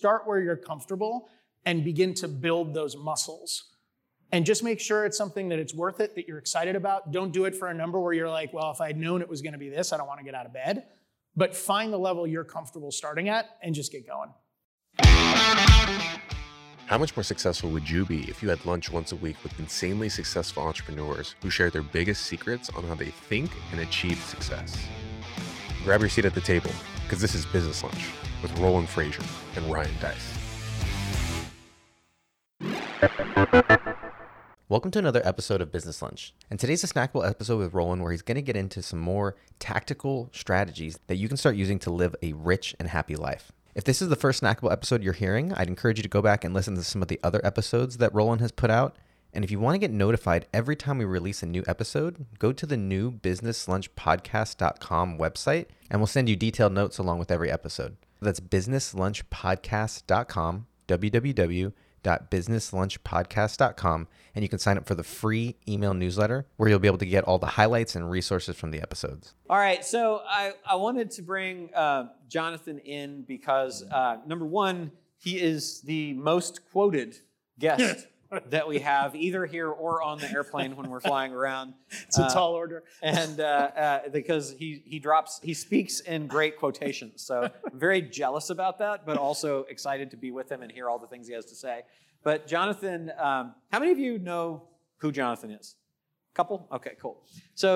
start where you're comfortable and begin to build those muscles. And just make sure it's something that it's worth it, that you're excited about. Don't do it for a number where you're like, well, if I'd known it was going to be this, I don't want to get out of bed. But find the level you're comfortable starting at and just get going. How much more successful would you be if you had lunch once a week with insanely successful entrepreneurs who share their biggest secrets on how they think and achieve success? Grab your seat at the table, because this is Business Lunch with Roland Frasier and Ryan Deiss. Welcome to another episode of Business Lunch. And today's a snackable episode with Roland where he's going to get into some more tactical strategies that you can start using to live a rich and happy life. If this is the first snackable episode you're hearing, I'd encourage you to go back and listen to some of the other episodes that Roland has put out. And if you want to get notified every time we release a new episode, go to the new businesslunchpodcast.com website and we'll send you detailed notes along with every episode. That's businesslunchpodcast.com, www.businesslunchpodcast.com, and you can sign up for the free email newsletter where you'll be able to get all the highlights and resources from the episodes. All right, so I, I wanted to bring uh, Jonathan in because, uh, number one, he is the most quoted guest that we have, either here or on the airplane when we're flying around. It's a Uh, tall order. and uh, uh, because he he drops he speaks in great quotations so I'm very jealous about that but also excited to be with him and hear all the things he has to say but jonathan um, how many of you know who jonathan is couple okay cool so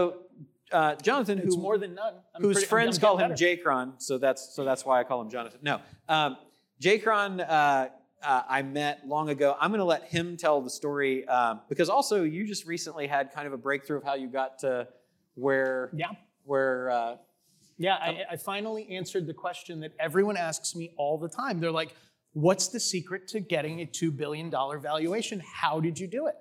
uh, jonathan It's who more than none. I'm whose pretty- friends I'm call him. Jacron, so that's so that's why I call him Jonathan. No, um, Jacron, uh, uh, I met long ago. I'm going to let him tell the story um, because also you just recently had kind of a breakthrough of how you got to where Yeah. where uh, Yeah, I, I finally answered the question that everyone asks me all the time. They're like, what's the secret to getting a $2 billion valuation? How did you do it?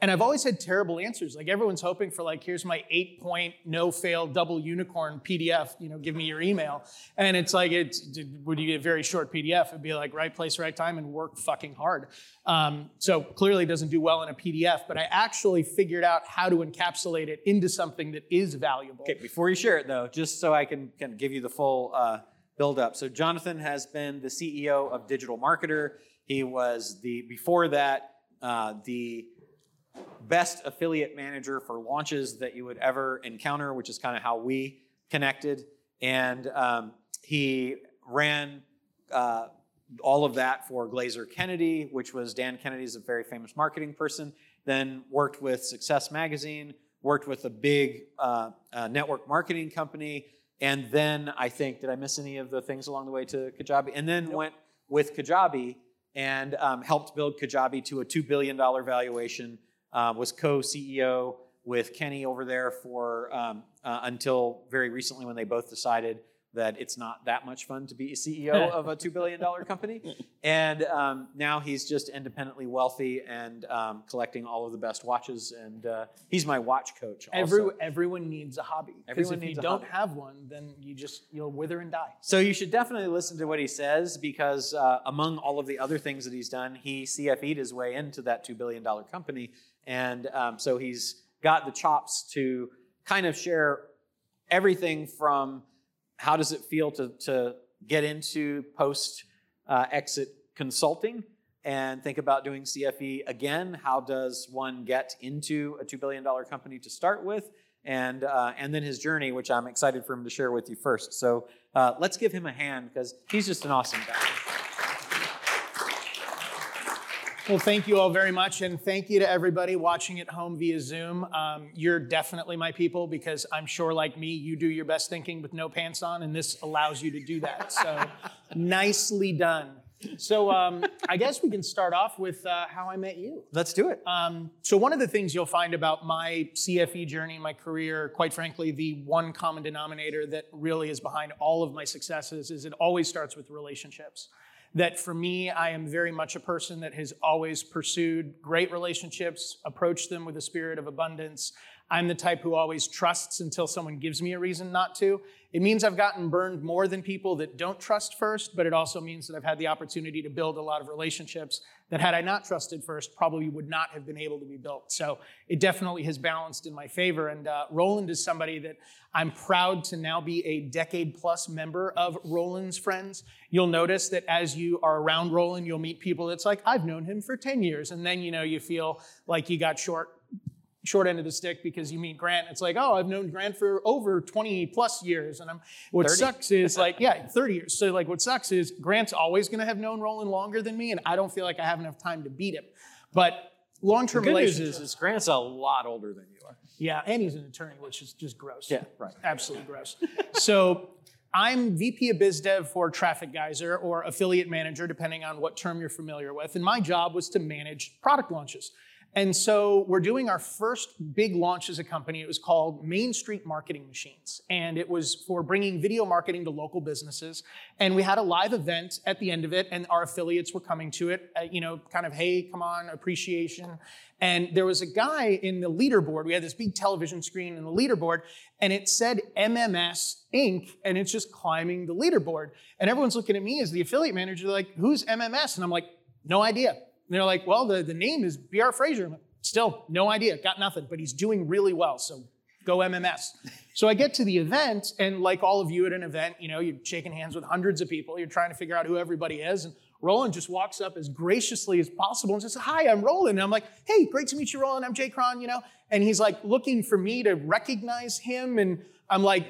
And I've always had terrible answers. Like everyone's hoping for like, here's my eight point, no fail, double unicorn PDF, you know, give me your email. And it's like, it's, would you get a very short PDF? It'd be like right place, right time and work fucking hard. Um, so clearly doesn't do well in a PDF, but I actually figured out how to encapsulate it into something that is valuable. Okay, before you share it though, just so I can, can give you the full uh, build up. So Jonathan has been the CEO of Digital Marketer. He was the before that uh, the best affiliate manager for launches that you would ever encounter, which is kind of how we connected. And um, he ran uh, all of that for Glazer Kennedy, which was Dan Kennedy's a very famous marketing person. Then worked with Success Magazine, worked with a big uh, uh, network marketing company, and then I think did I miss any of the things along the way to Kajabi? And then went with Kajabi and um, helped build Kajabi to a two billion dollar valuation. Uh, was co-CEO with Kenny over there for um, uh, until very recently when they both decided that it's not that much fun to be a CEO of a two billion dollar company. And um, now he's just independently wealthy and um, collecting all of the best watches. And uh, he's my watch coach. Also. Every, everyone needs a hobby. Because if you don't hobby. have one, then you just you'll wither and die. So you should definitely listen to what he says because uh, among all of the other things that he's done, he CFE'd his way into that $2 billion company. And um, so he's got the chops to kind of share everything from how does it feel to, to get into post uh, exit consulting and think about doing CFE again. How does one get into a $2 billion company to start with? And, uh, and then his journey, which I'm excited for him to share with you first. So uh, let's give him a hand because he's just an awesome guy. Well, thank you all very much, and thank you to everybody watching at home via Zoom. Um, you're definitely my people because I'm sure, like me, you do your best thinking with no pants on, and this allows you to do that. So, nicely done. So, um, I guess we can start off with uh, how I met you. Let's do it. Um, so one of the things you'll find about my CFE journey, my career, quite frankly, the one common denominator that really is behind all of my successes is it always starts with relationships. That for me, I am very much a person that has always pursued great relationships, approached them with a spirit of abundance. I'm the type who always trusts until someone gives me a reason not to. It means I've gotten burned more than people that don't trust first, but it also means that I've had the opportunity to build a lot of relationships that had I not trusted first, probably would not have been able to be built. So it definitely has balanced in my favor. And uh, Roland is somebody that I'm proud to now be a decade plus member of Roland's friends. You'll notice that as you are around Roland, you'll meet people that's like, I've known him for 10 years. And then, you know, you feel like you got short short end of the stick because you meet Grant. It's like, oh, I've known Grant for over 20 plus years. And I'm what 30. sucks is like, yeah, 30 years. So like what sucks is Grant's always gonna have known Roland longer than me, and I don't feel like I have enough time to beat him. But long-term The good news relationships. is, is Grant's a lot older than you are. Yeah, and he's an attorney, which is just gross. Yeah, right. Absolutely gross. so I'm VP of Biz Dev for Traffic Geyser or affiliate manager, depending on what term you're familiar with. And my job was to manage product launches. And so we're doing our first big launch as a company. It was called Main Street Marketing Machines. And it was for bringing video marketing to local businesses. And we had a live event at the end of it, and our affiliates were coming to it, uh, you know, kind of, hey, come on, appreciation. And there was a guy in the leaderboard. We had this big television screen in the leaderboard, and it said MMS Inc., and it's just climbing the leaderboard. And everyone's looking at me as the affiliate manager, like, who's MMS? And I'm like, no idea. And they're like, well, the, the name is BR Frasier. Like, still, no idea, got nothing, but he's doing really well, so go MMS. so I get to the event, and like all of you at an event, you know, you're shaking hands with hundreds of people, you're trying to figure out who everybody is, and Roland just walks up as graciously as possible and says, Hi, I'm Roland. And I'm like, Hey, great to meet you, Roland. I'm Jay Cron, you know? And he's like looking for me to recognize him, and I'm like,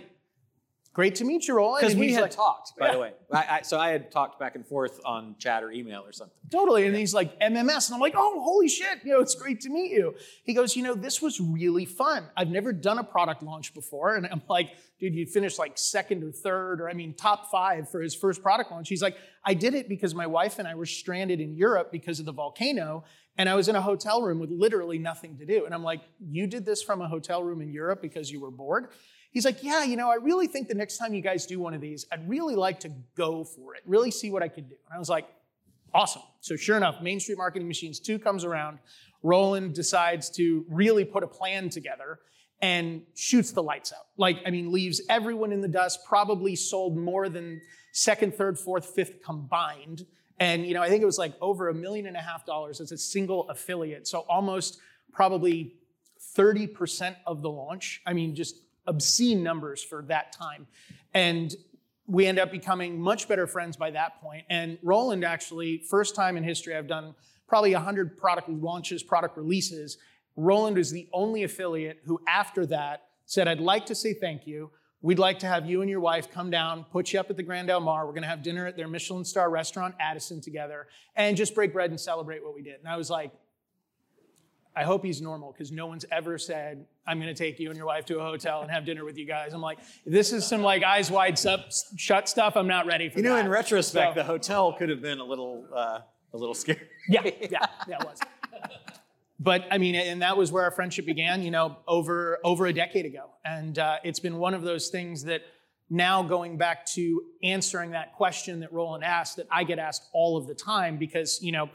Great to meet you, Roland. Because we had like, talked, by Yeah. the way. I, I, so I had talked back and forth on chat or email or something. Totally. And he's like, MMS. And I'm like, oh, holy shit. You know, it's great to meet you. He goes, you know, this was really fun. I've never done a product launch before. And I'm like, dude, you finished like second or third, or I mean, top five for his first product launch. He's like, I did it because my wife and I were stranded in Europe because of the volcano. And I was in a hotel room with literally nothing to do. And I'm like, you did this from a hotel room in Europe because you were bored? He's like, yeah, you know, I really think the next time you guys do one of these, I'd really like to go for it, really see what I could do. And I was like, Awesome. So sure enough, Main Street Marketing Machines 2 comes around. Roland decides to really put a plan together and shoots the lights out. Like, I mean, leaves everyone in the dust, probably sold more than second, third, fourth, fifth combined. And, you know, I think it was like over a million and a half dollars as a single affiliate. So almost probably 30% of the launch. I mean, just obscene numbers for that time. And we end up becoming much better friends by that point. And Roland actually, first time in history, I've done probably 100 product launches, product releases. Roland is the only affiliate who, after that, said, I'd like to say thank you. We'd like to have you and your wife come down, put you up at the Grand Del Mar. We're going to have dinner at their Michelin star restaurant, Addison, together, and just break bread and celebrate what we did. And I was like, I hope he's normal because no one's ever said, I'm going to take you and your wife to a hotel and have dinner with you guys. I'm like, this is some like eyes wide shut stuff. I'm not ready for You know, that. in retrospect, So- the hotel could have been a little, uh, a little scary. yeah, yeah, yeah, it was. But I mean, and that was where our friendship began. You know, over over a decade ago, and uh, it's been one of those things that now going back to answering that question that Roland asked, that I get asked all of the time because you know.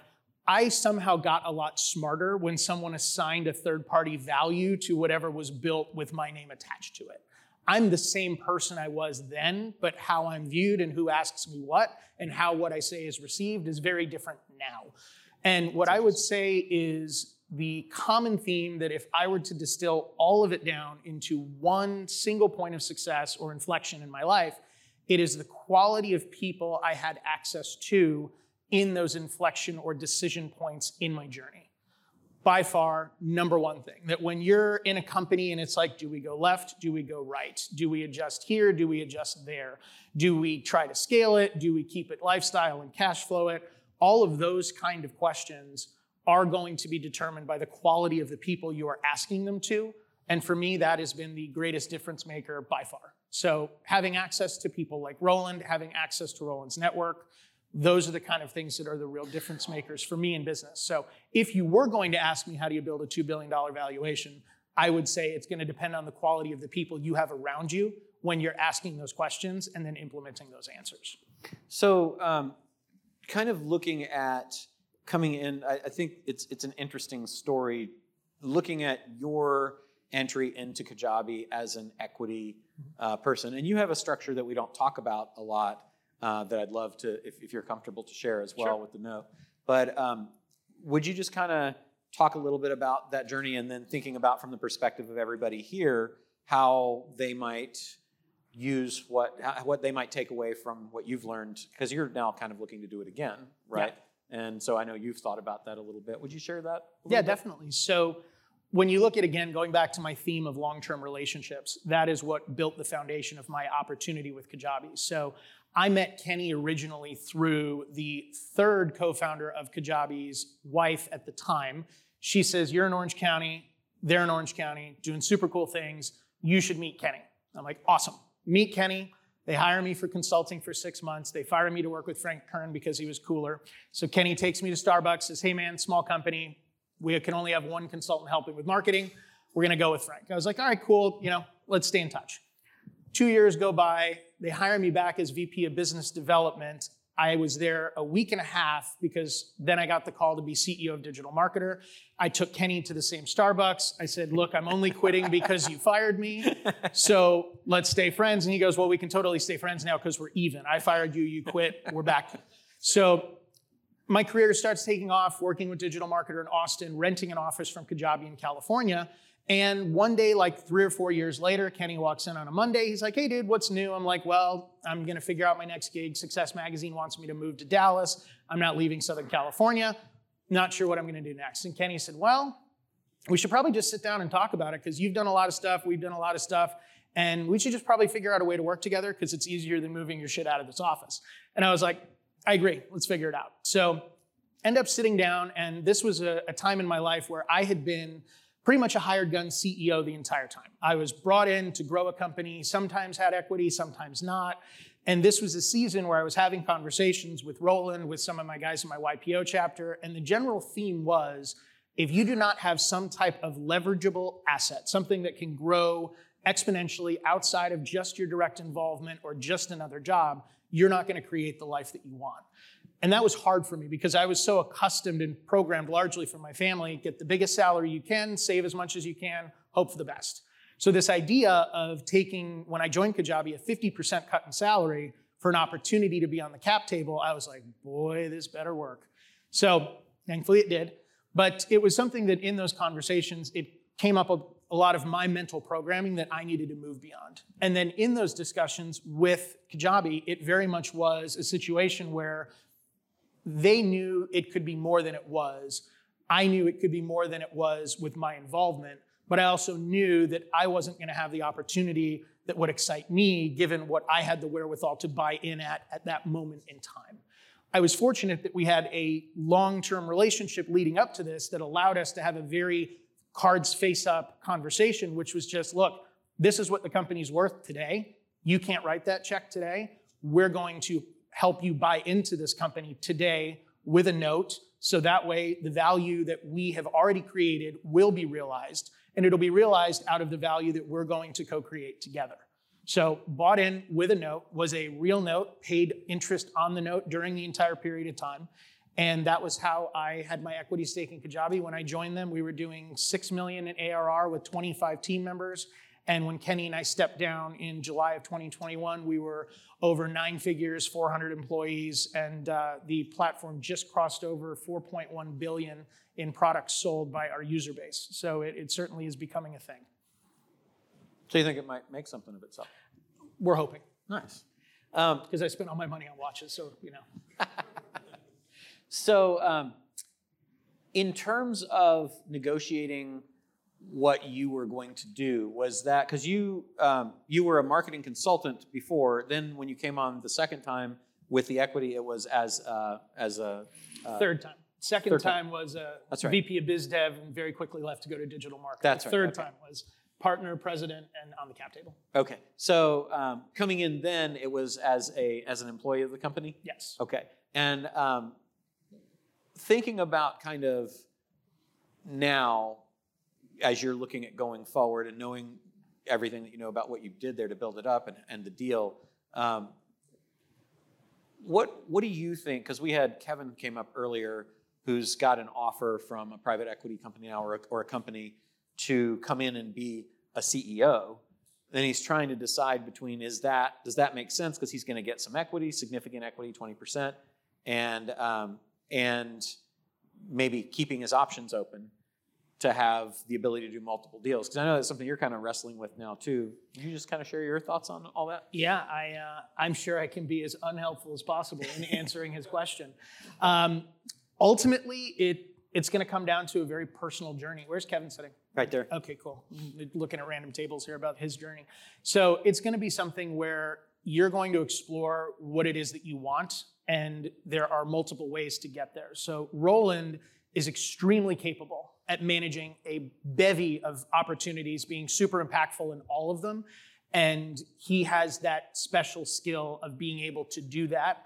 I somehow got a lot smarter when someone assigned a third party value to whatever was built with my name attached to it. I'm the same person I was then, but how I'm viewed and who asks me what and how what I say is received is very different now. And what I would say is the common theme that if I were to distill all of it down into one single point of success or inflection in my life, it is the quality of people I had access to in those inflection or decision points in my journey. By far number one thing that when you're in a company and it's like do we go left? Do we go right? Do we adjust here? Do we adjust there? Do we try to scale it? Do we keep it lifestyle and cash flow it? All of those kind of questions are going to be determined by the quality of the people you are asking them to. And for me that has been the greatest difference maker by far. So having access to people like roland having access to roland's network those are the kind of things that are the real difference makers for me in business. So if you were going to ask me how do you build a $2 billion valuation, I would say it's going to depend on the quality of the people you have around you when you're asking those questions and then implementing those answers. So, um, kind of looking at coming in, I, I think it's it's an interesting story. Looking at your entry into Kajabi as an equity uh, person. And you have a structure that we don't talk about a lot uh, that I'd love to, if, if, you're comfortable, to share as well sure. with the note. But um, would you just kind of talk a little bit about that journey and then thinking about from the perspective of everybody here how they might use what what they might take away from what you've learned because you're now kind of looking to do it again, right? Yeah. And so I know you've thought about that a little bit. Would you share that? Yeah, bit? definitely. So when you look at again going back to my theme of long-term relationships, that is what built the foundation of my opportunity with Kajabi. So I met Kenny originally through the third co-founder of Kajabi's wife at the time. She says, "You're in Orange County. They're in Orange County, doing super cool things. You should meet Kenny." I'm like, "Awesome." Meet Kenny. They hire me for consulting for six months. They fire me to work with Frank Kern because he was cooler. So Kenny takes me to Starbucks, says, Hey man, small company. We can only have one consultant helping with marketing. We're gonna go with Frank. I was like, all right, cool, you know, let's stay in touch. Two years go by, they hire me back as VP of Business Development. I was there a week and a half because then I got the call to be CEO of Digital Marketer. I took Kenny to the same Starbucks. I said, Look, I'm only quitting because you fired me. So let's stay friends. And he goes, Well, we can totally stay friends now because we're even. I fired you, you quit, we're back. So my career starts taking off working with Digital Marketer in Austin, renting an office from Kajabi in California. And one day, like three or four years later, Kenny walks in on a Monday. He's like, hey, dude, what's new? I'm like, well, I'm going to figure out my next gig. Success Magazine wants me to move to Dallas. I'm not leaving Southern California. Not sure what I'm going to do next. And Kenny said, well, we should probably just sit down and talk about it because you've done a lot of stuff. We've done a lot of stuff. And we should just probably figure out a way to work together because it's easier than moving your shit out of this office. And I was like, I agree. Let's figure it out. So end up sitting down. And this was a, a time in my life where I had been pretty much a hired gun CEO the entire time. I was brought in to grow a company, sometimes had equity, sometimes not. And this was a season where I was having conversations with Roland, with some of my guys in my YPO chapter, and the general theme was if you do not have some type of leverageable asset, something that can grow exponentially outside of just your direct involvement or just another job, you're not going to create the life that you want. And that was hard for me because I was so accustomed and programmed largely from my family get the biggest salary you can, save as much as you can, hope for the best. So, this idea of taking, when I joined Kajabi, a 50% cut in salary for an opportunity to be on the cap table, I was like, boy, this better work. So, thankfully it did. But it was something that in those conversations, it came up a, a lot of my mental programming that I needed to move beyond. And then in those discussions with Kajabi, it very much was a situation where they knew it could be more than it was. I knew it could be more than it was with my involvement, but I also knew that I wasn't going to have the opportunity that would excite me given what I had the wherewithal to buy in at at that moment in time. I was fortunate that we had a long term relationship leading up to this that allowed us to have a very cards face up conversation, which was just look, this is what the company's worth today. You can't write that check today. We're going to help you buy into this company today with a note. So that way, the value that we have already created will be realized, and it'll be realized out of the value that we're going to co create together. So, bought in with a note was a real note, paid interest on the note during the entire period of time. And that was how I had my equity stake in Kajabi. When I joined them, we were doing 6 million in ARR with 25 team members and when Kenny and I stepped down in July of 2021, we were over nine figures, 400 employees, and uh, the platform just crossed over 4.1 billion in products sold by our user base. So it, it certainly is becoming a thing. So you think it might make something of itself? We're hoping. Nice. Because um, I spent all my money on watches, so you know. so, um, in terms of negotiating what you were going to do. Was that because you um, you were a marketing consultant before then when you came on the second time with the equity it was as uh, as a uh, third time. Second third time, time was a That's right. vp of biz dev and very quickly left to go to digital marketing. That's right. third okay. time was partner president and on the cap table. Okay. So um, coming in then it was as a as an employee of the company? Yes. Okay. And um, thinking about kind of now as you're looking at going forward and knowing everything that you know about what you did there to build it up and, and the deal, um, what what do you think? Because we had Kevin came up earlier, who's got an offer from a private equity company now or a, or a company to come in and be a CEO. and he's trying to decide between is that does that make sense because he's going to get some equity, significant equity, twenty percent, and um, and maybe keeping his options open to have the ability to do multiple deals. Because I know that's something you're kind of wrestling with now too. Can you just kind of share your thoughts on all that? Yeah, I, uh, I'm sure I can be as unhelpful as possible in answering his question. Um, ultimately, it it's going to come down to a very personal journey. Where's Kevin sitting? Right there. Okay, cool. Looking at random tables here about his journey. So it's going to be something where you're going to explore what it is that you want, and there are multiple ways to get there. So Roland is extremely capable at managing a bevy of opportunities, being super impactful in all of them. And he has that special skill of being able to do that.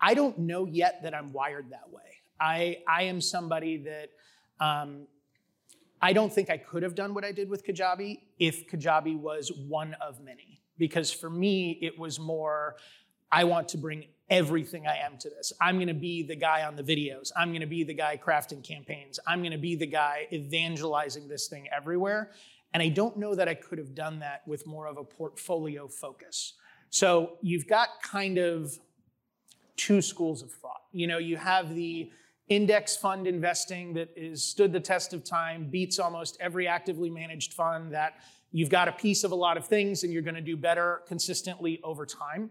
I don't know yet that I'm wired that way. I, I am somebody that um, I don't think I could have done what I did with Kajabi if Kajabi was one of many. Because for me, it was more, I want to bring everything I am to this. I'm going to be the guy on the videos. I'm going to be the guy crafting campaigns. I'm going to be the guy evangelizing this thing everywhere. And I don't know that I could have done that with more of a portfolio focus. So you've got kind of two schools of thought. You know, you have the index fund investing that is stood the test of time, beats almost every actively managed fund that you've got a piece of a lot of things and you're going to do better consistently over time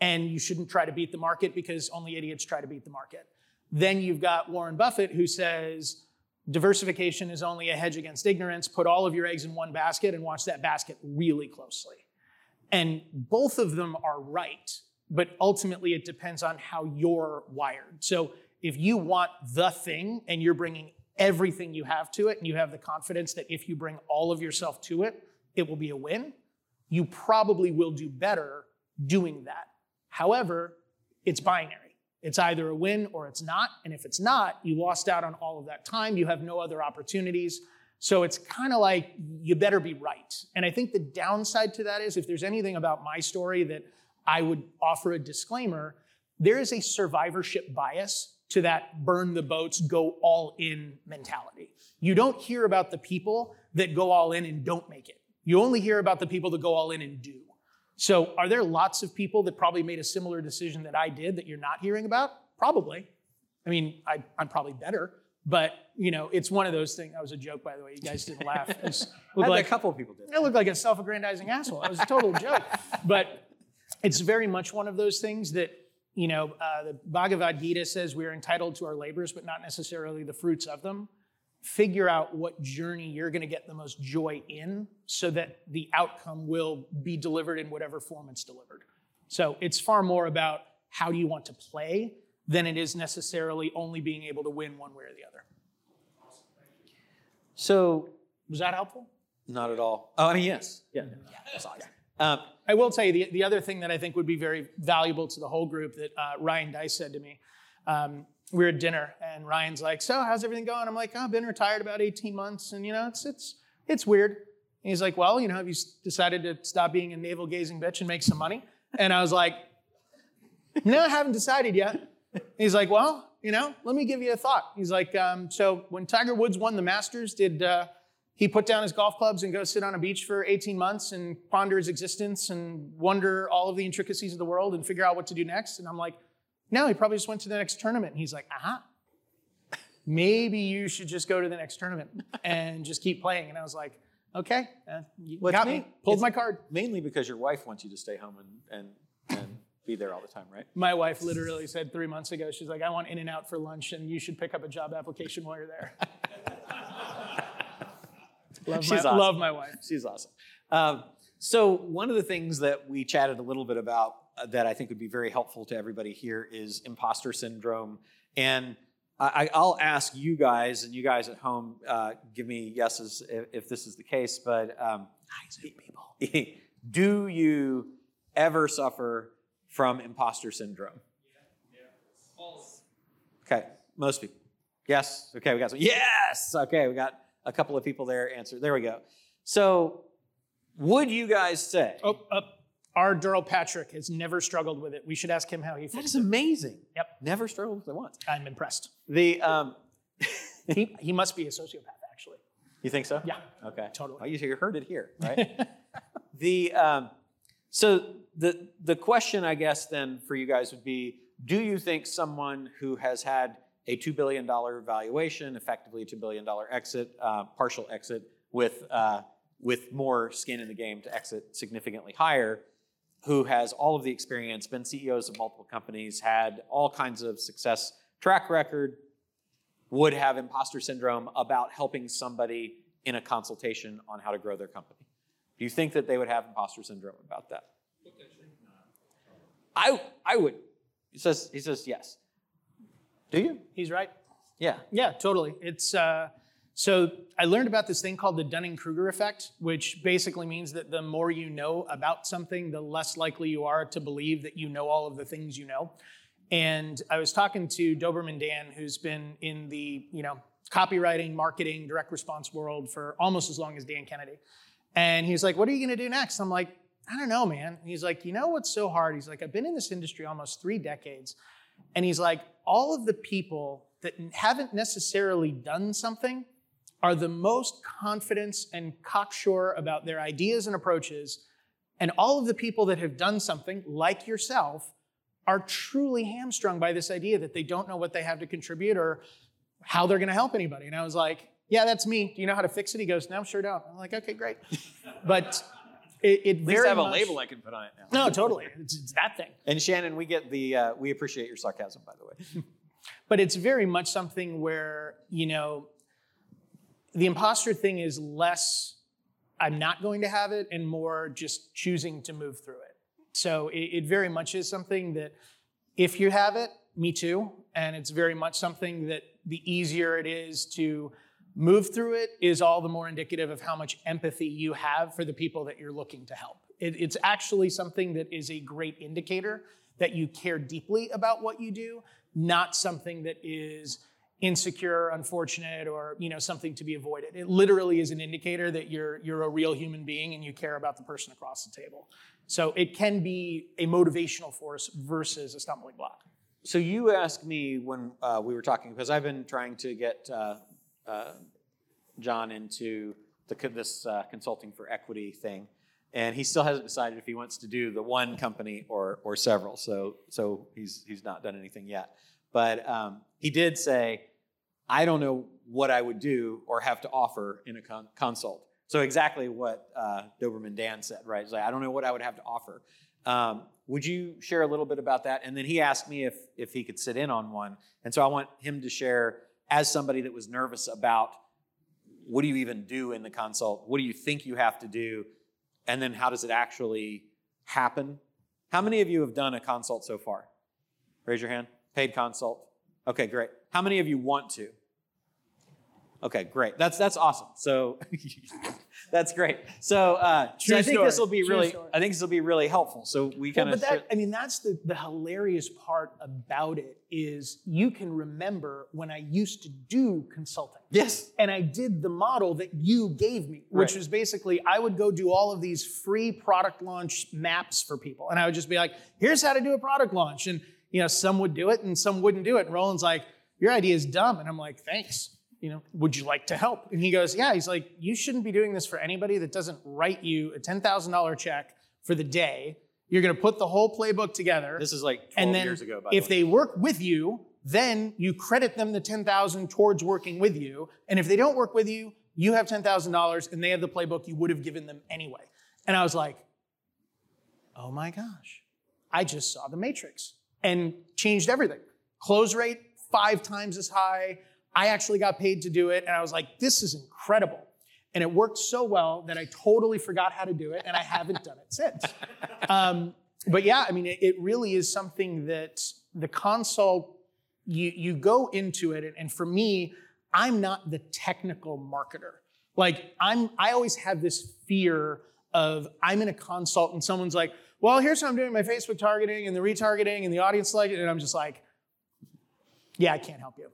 and you shouldn't try to beat the market because only idiots try to beat the market. Then you've got Warren Buffett who says diversification is only a hedge against ignorance. Put all of your eggs in one basket and watch that basket really closely. And both of them are right, but ultimately it depends on how you're wired. So if you want the thing and you're bringing everything you have to it and you have the confidence that if you bring all of yourself to it, it will be a win, you probably will do better doing that However, it's binary. It's either a win or it's not. And if it's not, you lost out on all of that time. You have no other opportunities. So it's kind of like you better be right. And I think the downside to that is if there's anything about my story that I would offer a disclaimer, there is a survivorship bias to that burn the boats, go all in mentality. You don't hear about the people that go all in and don't make it. You only hear about the people that go all in and do. So, are there lots of people that probably made a similar decision that I did that you're not hearing about? Probably. I mean, I, am probably better, but you know, it's one of those things. That was a joke, by the way. You guys didn't laugh. It like, a couple of people did. It looked like a self-aggrandizing asshole. It was a total joke, but it's very much one of those things that you know. Uh, the Bhagavad Gita says we are entitled to our labors, but not necessarily the fruits of them figure out what journey you're going to get the most joy in so that the outcome will be delivered in whatever form it's delivered. So it's far more about how do you want to play than it is necessarily only being able to win one way or the other. So, was that helpful? Not at all. Oh, I mean, yes. Yeah. yeah that's awesome. Um, I will tell you the, the other thing that I think would be very valuable to the whole group that uh, Ryan Deiss said to me. Um, we were at dinner and Ryan's like, "So, how's everything going?" I'm like, oh, "I've been retired about 18 months, and you know, it's it's it's weird." And he's like, "Well, you know, have you decided to stop being a navel gazing bitch and make some money?" And I was like, "No, I haven't decided yet." And he's like, "Well, you know, let me give you a thought." He's like, um, "So when Tiger Woods won the Masters, did uh, he put down his golf clubs and go sit on a beach for 18 months and ponder his existence and wonder all of the intricacies of the world and figure out what to do next?" And I'm like no, he probably just went to the next tournament. And he's like, aha, maybe you should just go to the next tournament and just keep playing. And I was like, okay, uh, you well, got me. Pulled my card. Mainly because your wife wants you to stay home and, and, and be there all the time, right? My wife literally said three months ago, she's like, I want In-N-Out for lunch and you should pick up a job application while you're there. love, She's my, awesome. love my wife. She's awesome. Um, so one of the things that we chatted a little bit about that I think would be very helpful to everybody here is imposter syndrome. And I, will ask you guys, and you guys at home, uh, give me yeses if, if, this is the case. But um, people, do you ever suffer from imposter syndrome? Yeah. yeah. Okay, most people. Yes. Okay, we got some. Yes. Okay, we got a couple of people there answer. There we go. So, would you guys say? Oh, up our Daryl Patrick has never struggled with it. We should ask him how he fixed That is amazing. Yep. Never struggled with it once. I'm impressed. The um, he, he must be a sociopath, actually. You think so? Yeah. Okay. Totally. Well, you heard it here, right? The um, so the the question I guess then for you guys would be: Do you think someone who has had a two billion dollar valuation, effectively a two billion dollar exit, uh, partial exit, with uh, with more skin in the game to exit significantly higher, who has all of the experience, been CEOs of multiple companies, had all kinds of success track record, would have imposter syndrome about helping somebody in a consultation on how to grow their company? Do you think that they would have imposter syndrome about that? I I would. He says he says yes. Do you? He's right. Yeah. Yeah, totally. It's uh, so I learned about this thing called the Dunning-Kruger effect, which basically means that the more you know about something, the less likely you are to believe that you know all of the things you know. And I was talking to Doberman Dan, who's been in the you know copywriting, marketing, direct response world for almost as long as Dan Kennedy. And he's like, "What are you going to do next?" I'm like, "I don't know, man." He's like, "You know what's so hard?" He's like, "I've been in this industry almost three decades." And he's like, all of the people that haven't necessarily done something are the most confident and cocksure about their ideas and approaches. And all of the people that have done something, like yourself, are truly hamstrung by this idea that they don't know what they have to contribute or how they're going to help anybody. And I was like, yeah, that's me. Do you know how to fix it? He goes, no, sure don't. I'm like, okay, great. But it, it At least very I have a much- label I can put on it now. No, totally. It's, it's that thing. And Shannon, we get the uh, we appreciate your sarcasm, by the way. but it's very much something where you know the imposter thing is less i'm not going to have it and more just choosing to move through it. So it, it very much is something that if you have it me too. And it's very much something that the easier it is to move through it is all the more indicative of how much empathy you have for the people that you're looking to help. It, it's actually something that is a great indicator that you care deeply about what you do not something that is insecure, unfortunate, or you know something to be avoided. It literally is an indicator that you're you're a real human being and you care about the person across the table. So it can be a motivational force versus a stumbling block. So you asked me when uh, we were talking because I've been trying to get uh, uh, John into the, this uh, consulting for equity thing, and he still hasn't decided if he wants to do the one company or or several. So so he's he's not done anything yet. But um, he did say, I don't know what I would do or have to offer in a con- consult. So exactly what uh, Doberman Dan said, right? He's like, I don't know what I would have to offer. Um, would you share a little bit about that? And then he asked me if if he could sit in on one, and so I want him to share as somebody that was nervous about what do you even do in the consult? What do you think you have to do? And then how does it actually happen? How many of you have done a consult so far? Raise your hand. Paid consult. Okay, great. How many of you want to? Okay, great. That's that's awesome. So that's great. So, uh, so I think this will be True really. story. I think this will be really helpful. So we Well, kind but of. that, I mean, that's the, the hilarious part about it is you can remember when I used to do consulting. yes. and I did the model that you gave me, which Right. was basically I would go do all of these free product launch maps for people. And I would just be like, here's how to do a product launch. And you know, some would do it and some wouldn't do it. And Roland's like, your idea is dumb. And I'm like, thanks. You know, would you like to help? And he goes, Yeah. He's like, you shouldn't be doing this for anybody that doesn't write you a $10,000 check for the day. You're going to put the whole playbook together This is like 12 and then years ago. By if the way. If they work with you then you credit them the 10000 towards working with you and if they don't work with you you have $10000 and they have the playbook you would have given them anyway and i was like oh my gosh i just saw the matrix and changed everything. Close rate five times as high. I actually got paid to do it and i was like this is incredible. And it worked so well that i totally forgot how to do it and i haven't done it since. Um, but yeah, I mean, it, it really is something that the consult, you, you go into it, and, and for me, I'm not the technical marketer. Like I'm, I always have this fear of I'm in a consult and someone's like, well, here's how I'm doing my Facebook targeting and the retargeting and the audience selection, and I'm just like, yeah, I can't help you.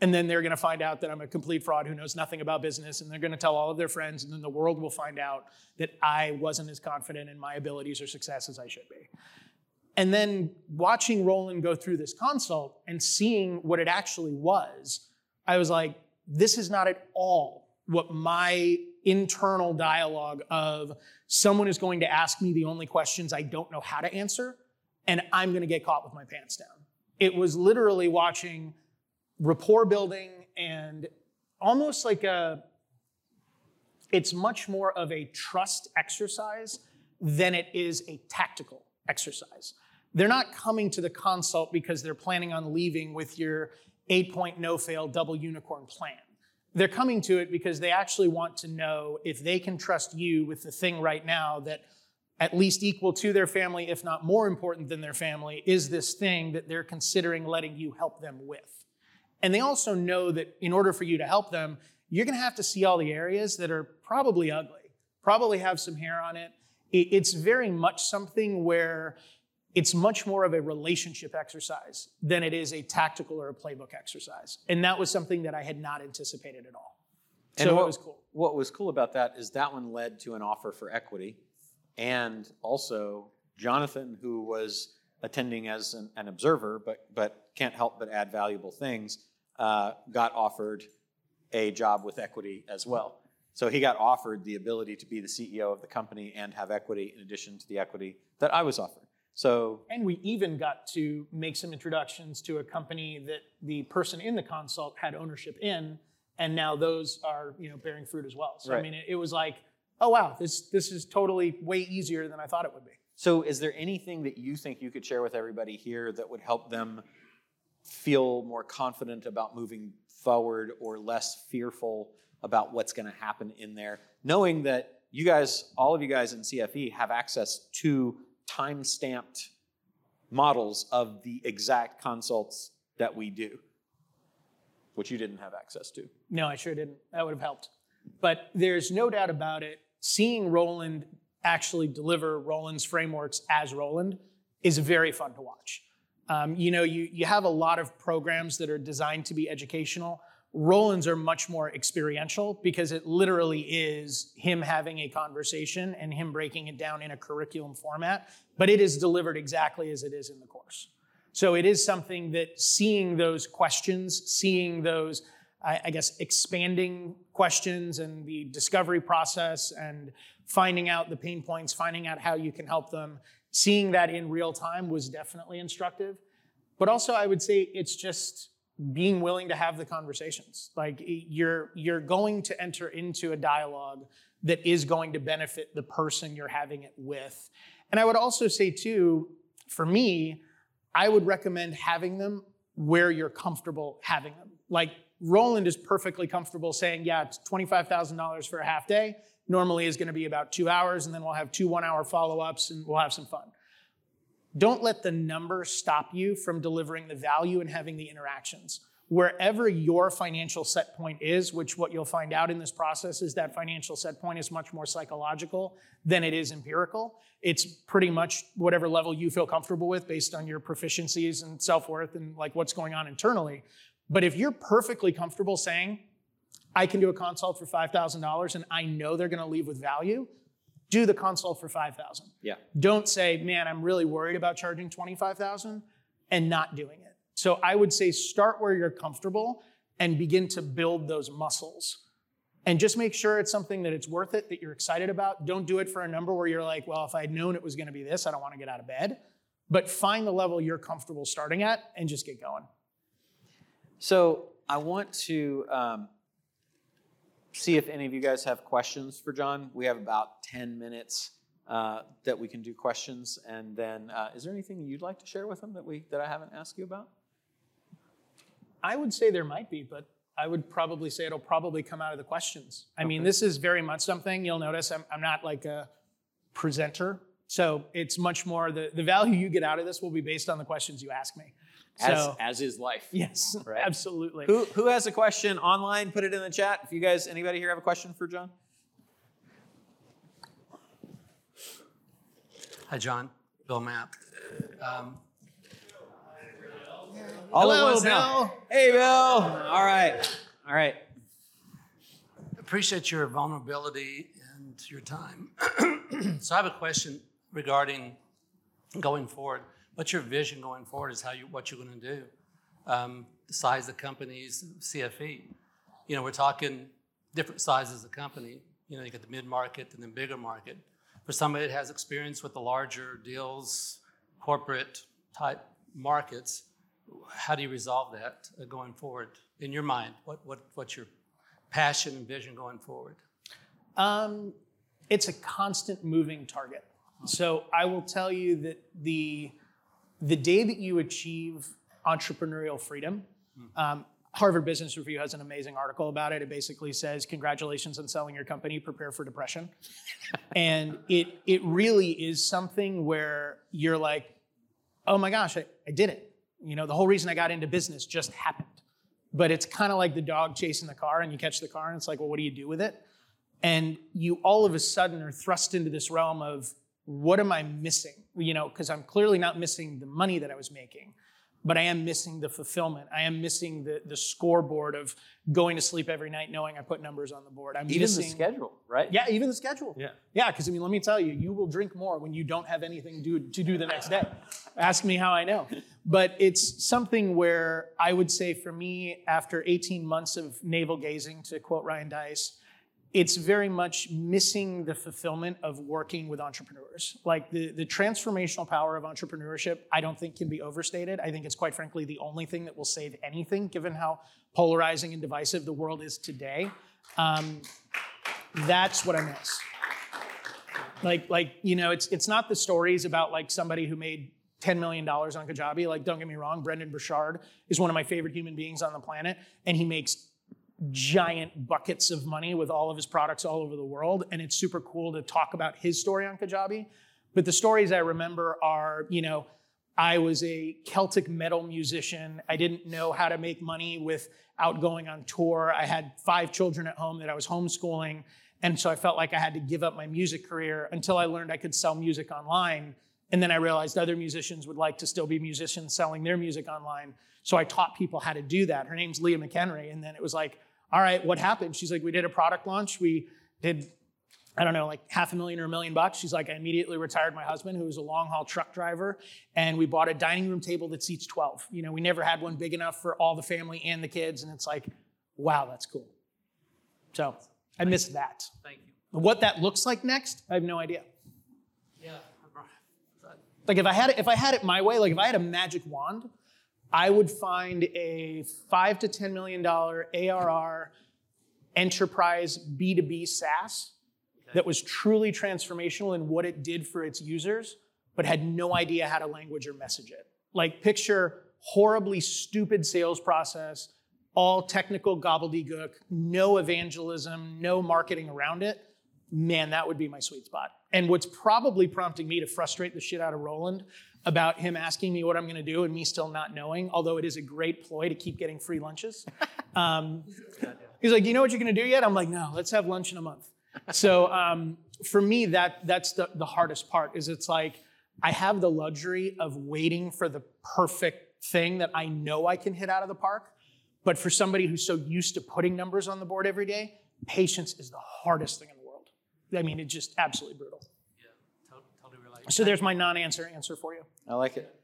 And then they're going to find out that I'm a complete fraud who knows nothing about business, and they're going to tell all of their friends, and then the world will find out that I wasn't as confident in my abilities or success as I should be. And then watching Roland go through this consult and seeing what it actually was, I was like, this is not at all what my internal dialogue of someone is going to ask me the only questions I don't know how to answer, and I'm going to get caught with my pants down. It was literally watching rapport building and almost like a, it's much more of a trust exercise than it is a tactical exercise. They're not coming to the consult because they're planning on leaving with your eight point no fail double unicorn plan. They're coming to it because they actually want to know if they can trust you with the thing right now that at least equal to their family, if not more important than their family, is this thing that they're considering letting you help them with. And they also know that in order for you to help them, you're going to have to see all the areas that are probably ugly, probably have some hair on it. It's very much something where it's much more of a relationship exercise than it is a tactical or a playbook exercise. And that was something that I had not anticipated at all. And so what, it was cool. What was cool about that is that one led to an offer for equity. And also, Jonathan, who was attending as an, an observer, but, but can't help but add valuable things, uh, got offered a job with equity as well. So he got offered the ability to be the CEO of the company and have equity in addition to the equity that I was offered. So And we even got to make some introductions to a company that the person in the consult had ownership in, and now those are you know bearing fruit as well. So I mean, it, it was like, oh wow, this this is totally way easier than I thought it would be. So, is there anything that you think you could share with everybody here that would help them feel more confident about moving forward or less fearful about what's going to happen in there, knowing that you guys, all of you guys in CFE, have access to time stamped models of the exact consults that we do, which you didn't have access to? No, I sure didn't. That would have helped. But there's no doubt about it. Seeing Roland actually deliver Roland's frameworks as Roland is very fun to watch. Um, you know, you, you have a lot of programs that are designed to be educational. Roland's are much more experiential because it literally is him having a conversation and him breaking it down in a curriculum format, but it is delivered exactly as it is in the course. So it is something that seeing those questions, seeing those, I, guess, expanding questions and the discovery process and finding out the pain points, finding out how you can help them, seeing that in real time was definitely instructive. But also, I would say it's just being willing to have the conversations. Like you're you're going to enter into a dialogue that is going to benefit the person you're having it with. And I would also say too, for me, I would recommend having them where you're comfortable having them. Like Roland is perfectly comfortable saying, yeah, it's $25,000 for a half day. Normally is going to be about two hours, and then we'll have two one hour follow ups and we'll have some fun. Don't let the number stop you from delivering the value and having the interactions. Wherever your financial set point is, which what you'll find out in this process is that financial set point is much more psychological than it is empirical. It's pretty much whatever level you feel comfortable with based on your proficiencies and self worth and like what's going on internally. But if you're perfectly comfortable saying, I can do a consult for $5,000 and I know they're going to leave with value, do the console for 5,000. Yeah. Don't say, man, I'm really worried about charging 25,000 and not doing it. So I would say start where you're comfortable and begin to build those muscles. And just make sure it's something that it's worth it, that you're excited about. Don't do it for a number where you're like, well, if I'd known it was going to be this, I don't want to get out of bed. But find the level you're comfortable starting at and just get going. So I want to um, see if any of you guys have questions for John. We have about 10 minutes uh, that we can do questions. And then, uh, is there anything you'd like to share with him that, we, that I haven't asked you about? I would say there might be, but I would probably say it'll probably come out of the questions. I mean, this is very much something you'll notice I'm, I'm not like a presenter. So it's much more the, the value you get out of this will be based on the questions you ask me. As, so, as is life. yes, Right. absolutely. Who, who has a question online? Put it in the chat. If you guys, anybody here have a question for John? Hi, John. Bill Mapp. Um, All at Hello, once now. Bill. Hey, Bill. All right. All right. appreciate your vulnerability and your time. so I have a question regarding going forward. What's your vision going forward? Is how you what you're going to do? Um, the size of companies, CFE. You know, we're talking different sizes of company. You know, you got the mid market and then bigger market. For somebody that has experience with the larger deals, corporate type markets, how do you resolve that uh, going forward in your mind? What, what, what's your passion and vision going forward? Um, it's a constant moving target. So I will tell you that the the day that you achieve entrepreneurial freedom, um, Harvard Business Review has an amazing article about it. It basically says, "Congratulations on selling your company. Prepare for depression." and it it really is something where you're like, "Oh my gosh, I, I did it." You know, the whole reason I got into business just happened. But it's kind of like the dog chasing the car, and you catch the car, and it's like, "Well, what do you do with it?" And you all of a sudden are thrust into this realm of what am I missing? You know, because I'm clearly not missing the money that I was making, but I am missing the fulfillment. I am missing the the scoreboard of going to sleep every night knowing I put numbers on the board. I'm Even missing the schedule, right? Yeah, even the schedule. Yeah. Yeah, because I mean, let me tell you, you will drink more when you don't have anything to, to do the next day. Ask me how I know. But it's something where I would say for me, after 18 months of navel gazing, to quote Ryan Deiss, it's very much missing the fulfillment of working with entrepreneurs. Like the, the transformational power of entrepreneurship, I don't think can be overstated. I think it's quite frankly the only thing that will save anything, given how polarizing and divisive the world is today. Um, that's what I miss. Like, like you know, it's it's not the stories about like somebody who made $10 million on Kajabi. Like, don't get me wrong, Brendon Burchard is one of my favorite human beings on the planet, and he makes giant buckets of money with all of his products all over the world. And it's super cool to talk about his story on Kajabi. But the stories I remember are, you know, I was a Celtic metal musician. I didn't know how to make money without going on tour. I had five children at home that I was homeschooling. And so I felt like I had to give up my music career until I learned I could sell music online. And then I realized other musicians would like to still be musicians selling their music online. So I taught people how to do that. Her name's Leah McHenry. And then it was like, all right, what happened? She's like, we did a product launch. We did, I don't know, like half a million or a million bucks. She's like, I immediately retired my husband, who was a long haul truck driver, and we bought a dining room table that seats 12. You know, we never had one big enough for all the family and the kids. And it's like, wow, that's cool. So I miss that. Thank you. What that looks like next, I have no idea. Yeah. Like if I had it, if I had it my way, like if I had a magic wand, I would find a five to ten million dollar ARR enterprise B2B SaaS that was truly transformational in what it did for its users, but had no idea how to language or message it. Like picture horribly stupid sales process, all technical gobbledygook, no evangelism, no marketing around it. Man, that would be my sweet spot. And what's probably prompting me to frustrate the shit out of Roland about him asking me what I'm going to do and me still not knowing, although it is a great ploy to keep getting free lunches. Um, he's like, "Do you know what you're going to do yet?" I'm like, "No, let's have lunch in a month." So um, for me, that that's the, the hardest part. Is it's like I have the luxury of waiting for the perfect thing that I know I can hit out of the park. But for somebody who's so used to putting numbers on the board every day, patience is the hardest thing in the world. I mean, it's just absolutely brutal. Yeah. Totally, totally relate. So there's my non-answer answer for you. I like it.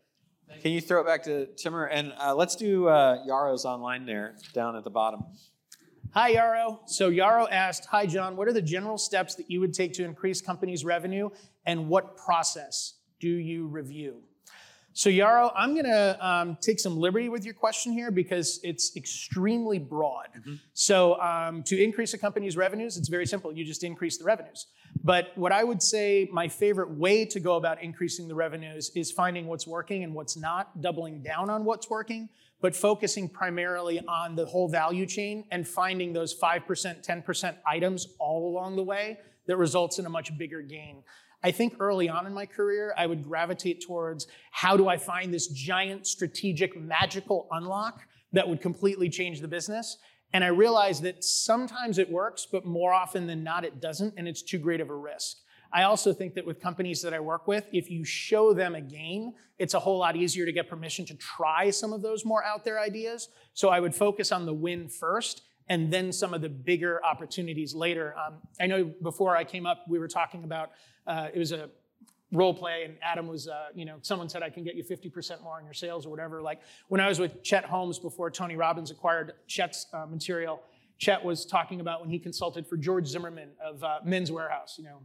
Can you throw it back to Timur? And uh, let's do uh, Yaro's online there, down at the bottom. Hi, Yarrow. So Yarrow asked, Hi, John, what are the general steps that you would take to increase companies' revenue and what process do you review? So Yarrow, I'm gonna um, take some liberty with your question here because it's extremely broad. So um, to increase a company's revenues, it's very simple. You just increase the revenues. But what I would say my favorite way to go about increasing the revenues is finding what's working and what's not, doubling down on what's working, but focusing primarily on the whole value chain and finding those 5%, 10% items all along the way that results in a much bigger gain. I think early on in my career, I would gravitate towards how do I find this giant strategic magical unlock that would completely change the business? And I realized that sometimes it works, but more often than not, it doesn't, and it's too great of a risk. I also think that with companies that I work with, if you show them a gain, it's a whole lot easier to get permission to try some of those more out there ideas. So I would focus on the win first and then some of the bigger opportunities later. Um, I know before I came up, we were talking about uh, it was a role play, and Adam was, uh, you know, someone said I can get you 50% more on your sales or whatever. Like when I was with Chet Holmes before Tony Robbins acquired Chet's uh, material, Chet was talking about when he consulted for George Zimmerman of uh, Men's Wearhouse. You know,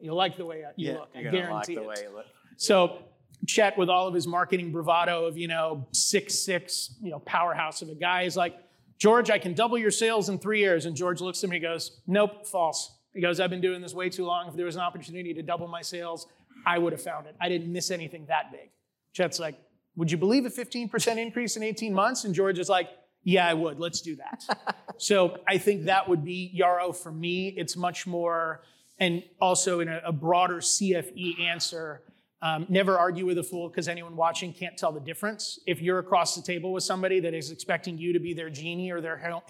you like the way you look. I like guarantee the it. way you look. So Chet, with all of his marketing bravado of you know six six, you know powerhouse of a guy, is like, George, I can double your sales in three years. And George looks at me and goes, Nope, false. He goes, I've been doing this way too long. If there was an opportunity to double my sales, I would have found it. I didn't miss anything that big. Chet's like, Would you believe a 15% increase in 18 months? And George is like, Yeah, I would. Let's do that. so I think that would be Yarrow for me. It's much more, and also in a, a broader CFE answer. Um, never argue with a fool because anyone watching can't tell the difference. If you're across the table with somebody that is expecting you to be their genie or their Hail,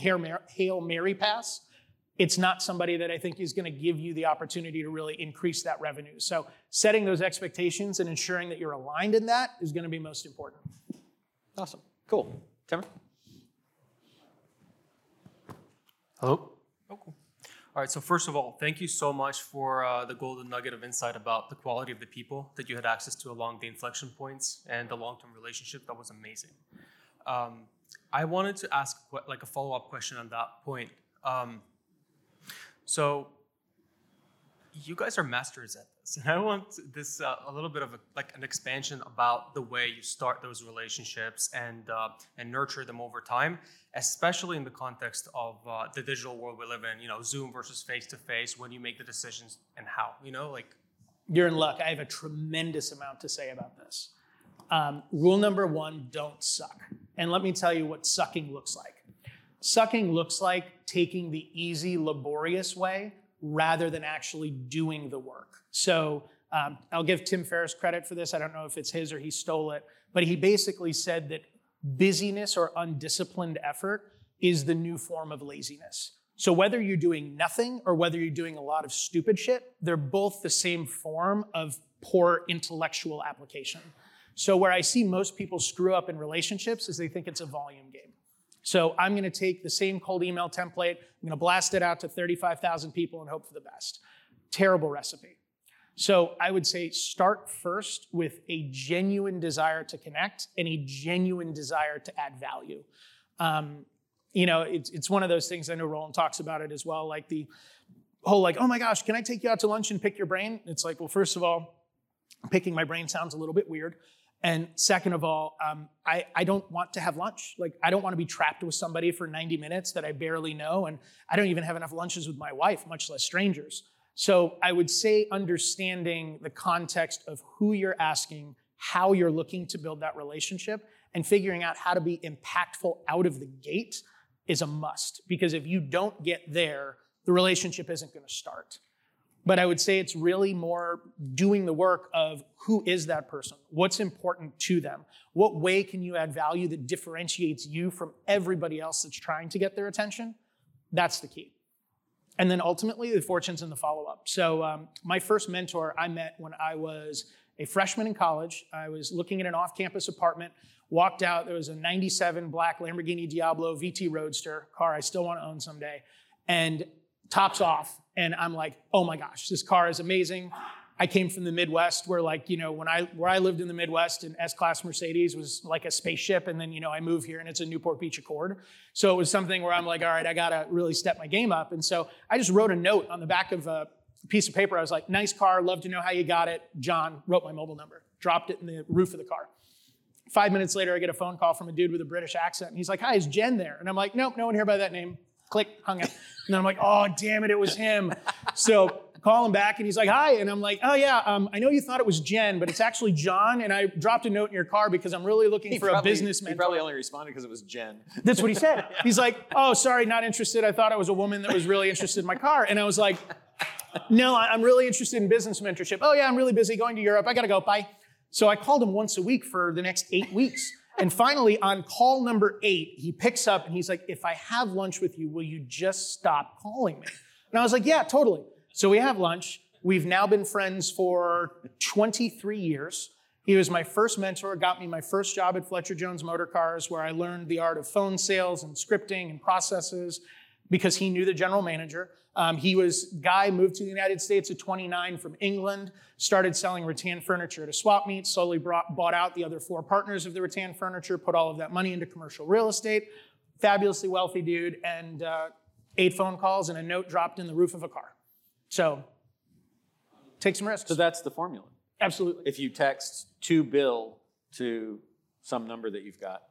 Hail Mary pass, it's not somebody that I think is going to give you the opportunity to really increase that revenue. So setting those expectations and ensuring that you're aligned in that is going to be most important. Awesome. Cool. Timmer? Hello? Oh, cool. All right, so first of all, thank you so much for uh, the golden nugget of insight about the quality of the people that you had access to along the inflection points and the long-term relationship. That was amazing. Um, I wanted to ask like a follow-up question on that point. Um, so you guys are masters at this, and I want this uh, a little bit of a, like an expansion about the way you start those relationships and uh, and nurture them over time, especially in the context of uh, the digital world we live in. You know, Zoom versus face to face. When you make the decisions and how. You know, like You're in luck. I have a tremendous amount to say about this. Um, rule number one don't suck. And let me tell you what sucking looks like. Sucking looks like taking the easy, laborious way rather than actually doing the work. So um, I'll give Tim Ferriss credit for this. I don't know if it's his or he stole it, but he basically said that busyness or undisciplined effort is the new form of laziness. So whether you're doing nothing or whether you're doing a lot of stupid shit, they're both the same form of poor intellectual application. So where I see most people screw up in relationships is they think it's a volume game. So I'm going to take the same cold email template, I'm going to blast it out to 35,000 people and hope for the best. Terrible recipe. So I would say start first with a genuine desire to connect and a genuine desire to add value. Um, you know, it's, it's one of those things, I know Roland talks about it as well, like the whole like, oh my gosh, can I take you out to lunch and pick your brain? It's like, well, first of all, picking my brain sounds a little bit weird. And second of all, um, I, I don't want to have lunch. Like, I don't want to be trapped with somebody for 90 minutes that I barely know. And I don't even have enough lunches with my wife, much less strangers. So I would say understanding the context of who you're asking, how you're looking to build that relationship, and figuring out how to be impactful out of the gate is a must. Because if you don't get there, the relationship isn't going to start. But I would say it's really more doing the work of who is that person? What's important to them? What way can you add value that differentiates you from everybody else that's trying to get their attention? That's the key. And then ultimately, the fortunes in the follow up. So, um, my first mentor I met when I was a freshman in college. I was looking at an off campus apartment, walked out. There was a 97 black Lamborghini Diablo VT Roadster car I still want to own someday. And tops off. And I'm like, oh my gosh, this car is amazing. I came from the Midwest where like, you know, when I where I lived in the Midwest, an S-Class Mercedes was like a spaceship. And then, you know, I move here and it's a Newport Beach Accord. So it was something where I'm like, all right, I gotta really step my game up. And so I just wrote a note on the back of a piece of paper. I was like, nice car, love to know how you got it. John wrote my mobile number, dropped it in the roof of the car. Five minutes later, I get a phone call from a dude with a British accent. And he's like, hi, is Jen there? And I'm like, nope, no one here by that name. Click, hung up. And then I'm like, oh, damn it, it was him. So call him back and he's like, hi. And I'm like, oh, yeah, um, I know you thought it was Jen, but it's actually John. And I dropped a note in your car because I'm really looking for a business He probably only responded because it was Jen. That's what he said. He's like, oh, sorry, not interested. I thought I was a woman that was really interested in my car. And I was like, no, I'm really interested in business mentorship. Oh, yeah, I'm really busy going to Europe. I got to go. Bye. So I called him once a week for the next eight weeks. And finally, on call number eight, he picks up and he's like, if I have lunch with you, will you just stop calling me? And I was like, yeah, totally. So we have lunch. We've now been friends for 23 years. He was my first mentor, got me my first job at Fletcher Jones Motor Cars, where I learned the art of phone sales and scripting and processes because he knew the general manager. Um, he was guy moved to the United States at 29 from England, started selling rattan furniture at a swap meet, slowly brought, bought out the other four partners of the rattan furniture, put all of that money into commercial real estate. Fabulously wealthy dude, and uh, eight phone calls, and a note dropped in the roof of a car. So take some risks. So that's the formula. Absolutely. If you text to Bill to some number that you've got,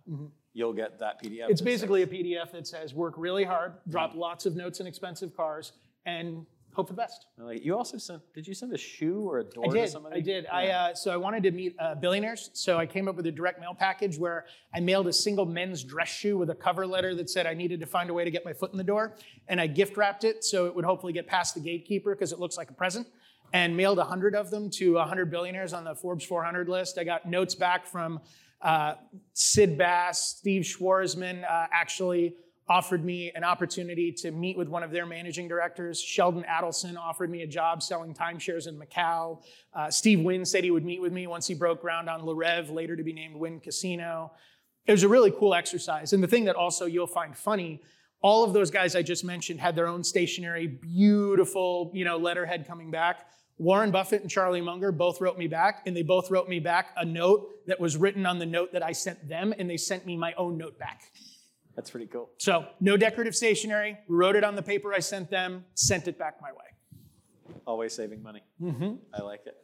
you'll get that PDF. Mm-hmm. It's that basically a PDF that says work really hard, drop lots of notes in expensive cars, and hope for the best. Like, you also sent. Did you send a shoe or a door I to did. somebody? I did. I uh, so I wanted to meet uh, billionaires. So I came up with a direct mail package where I mailed a single men's dress shoe with a cover letter that said I needed to find a way to get my foot in the door, and I gift wrapped it so it would hopefully get past the gatekeeper because it looks like a present. And mailed 100 of them to 100 billionaires on the Forbes 400 list. I got notes back from uh, Sid Bass, Steve Schwarzman uh, actually offered me an opportunity to meet with one of their managing directors. Sheldon Adelson offered me a job selling timeshares in Macau. Uh, Steve Wynn said he would meet with me once he broke ground on Le Rêve, later to be named Wynn Casino. It was a really cool exercise. And the thing that also you'll find funny, all of those guys I just mentioned had their own stationary, beautiful, you know, letterhead coming back. Warren Buffett and Charlie Munger both wrote me back, and they both wrote me back a note that was written on the note that I sent them, and they sent me my own note back. That's pretty cool. So, no decorative stationery, wrote it on the paper I sent them, sent it back my way. Always saving money. Mm-hmm. I like it.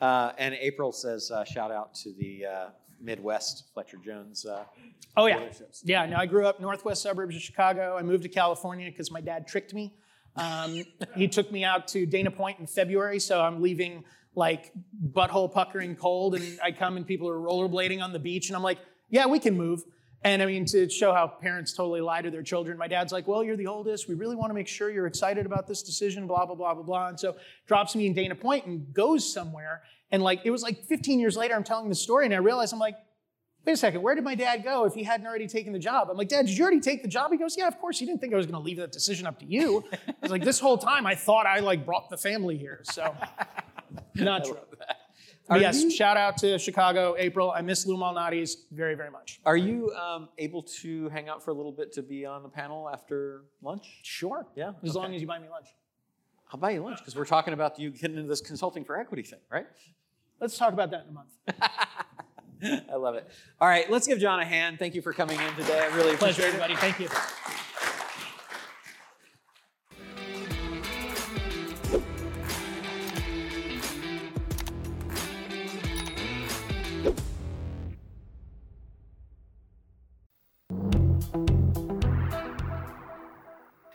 Uh, and April says, uh, shout out to the uh, Midwest Fletcher Jones. Uh, Oh, yeah. Yeah, no, I grew up northwest suburbs of Chicago. I moved to California because my dad tricked me. Um, he took me out to Dana Point in February, so I'm leaving like butthole puckering cold, and I come and people are rollerblading on the beach, and I'm like, yeah, we can move. And I mean, to show how parents totally lie to their children, my dad's like, well, you're the oldest. We really want to make sure you're excited about this decision, blah, blah, blah, blah, blah. And so drops me in Dana Point and goes somewhere. And like, it was like 15 years later, I'm telling the story, and I realize I'm like, wait a second, where did my dad go if he hadn't already taken the job? I'm like, Dad, did you already take the job? He goes, Yeah, of course. You didn't think I was going to leave that decision up to you. I was like, This whole time, I thought I like brought the family here. So, not true. Yes, you- shout out to Chicago, April. I miss Lou Malnati's very, very much. Are you um, able to hang out for a little bit to be on the panel after lunch? Sure. Yeah. As okay. long as you buy me lunch. I'll buy you lunch because we're talking about you getting into this consulting for equity thing, right? Let's talk about that in a month. I love it. All right, let's give John a hand. Thank you for coming in today. I really Pleasure, appreciate it. everybody. Thank you.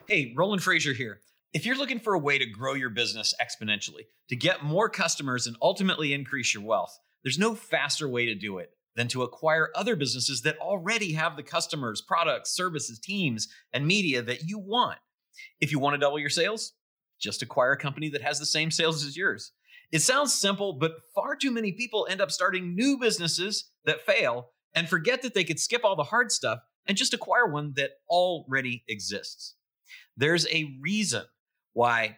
Hey, Roland Frasier here. If you're looking for a way to grow your business exponentially, to get more customers and ultimately increase your wealth, there's no faster way to do it than to acquire other businesses that already have the customers, products, services, teams, and media that you want. If you want to double your sales, just acquire a company that has the same sales as yours. It sounds simple, but far too many people end up starting new businesses that fail and forget that they could skip all the hard stuff and just acquire one that already exists. There's a reason why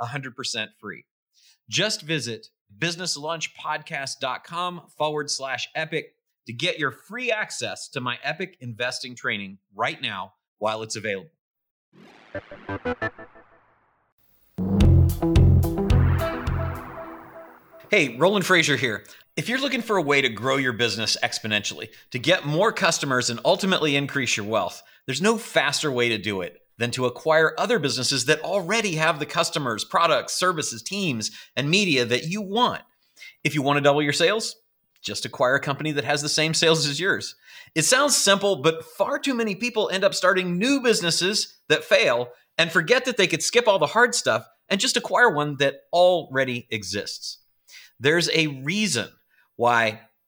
100% free. Just visit businesslunchpodcast.com forward slash epic to get your free access to my epic investing training right now while it's available. Hey, Roland Frasier here. If you're looking for a way to grow your business exponentially, to get more customers and ultimately increase your wealth, there's no faster way to do it than to acquire other businesses that already have the customers, products, services, teams, and media that you want. If you want to double your sales, just acquire a company that has the same sales as yours. It sounds simple, but far too many people end up starting new businesses that fail and forget that they could skip all the hard stuff and just acquire one that already exists. There's a reason why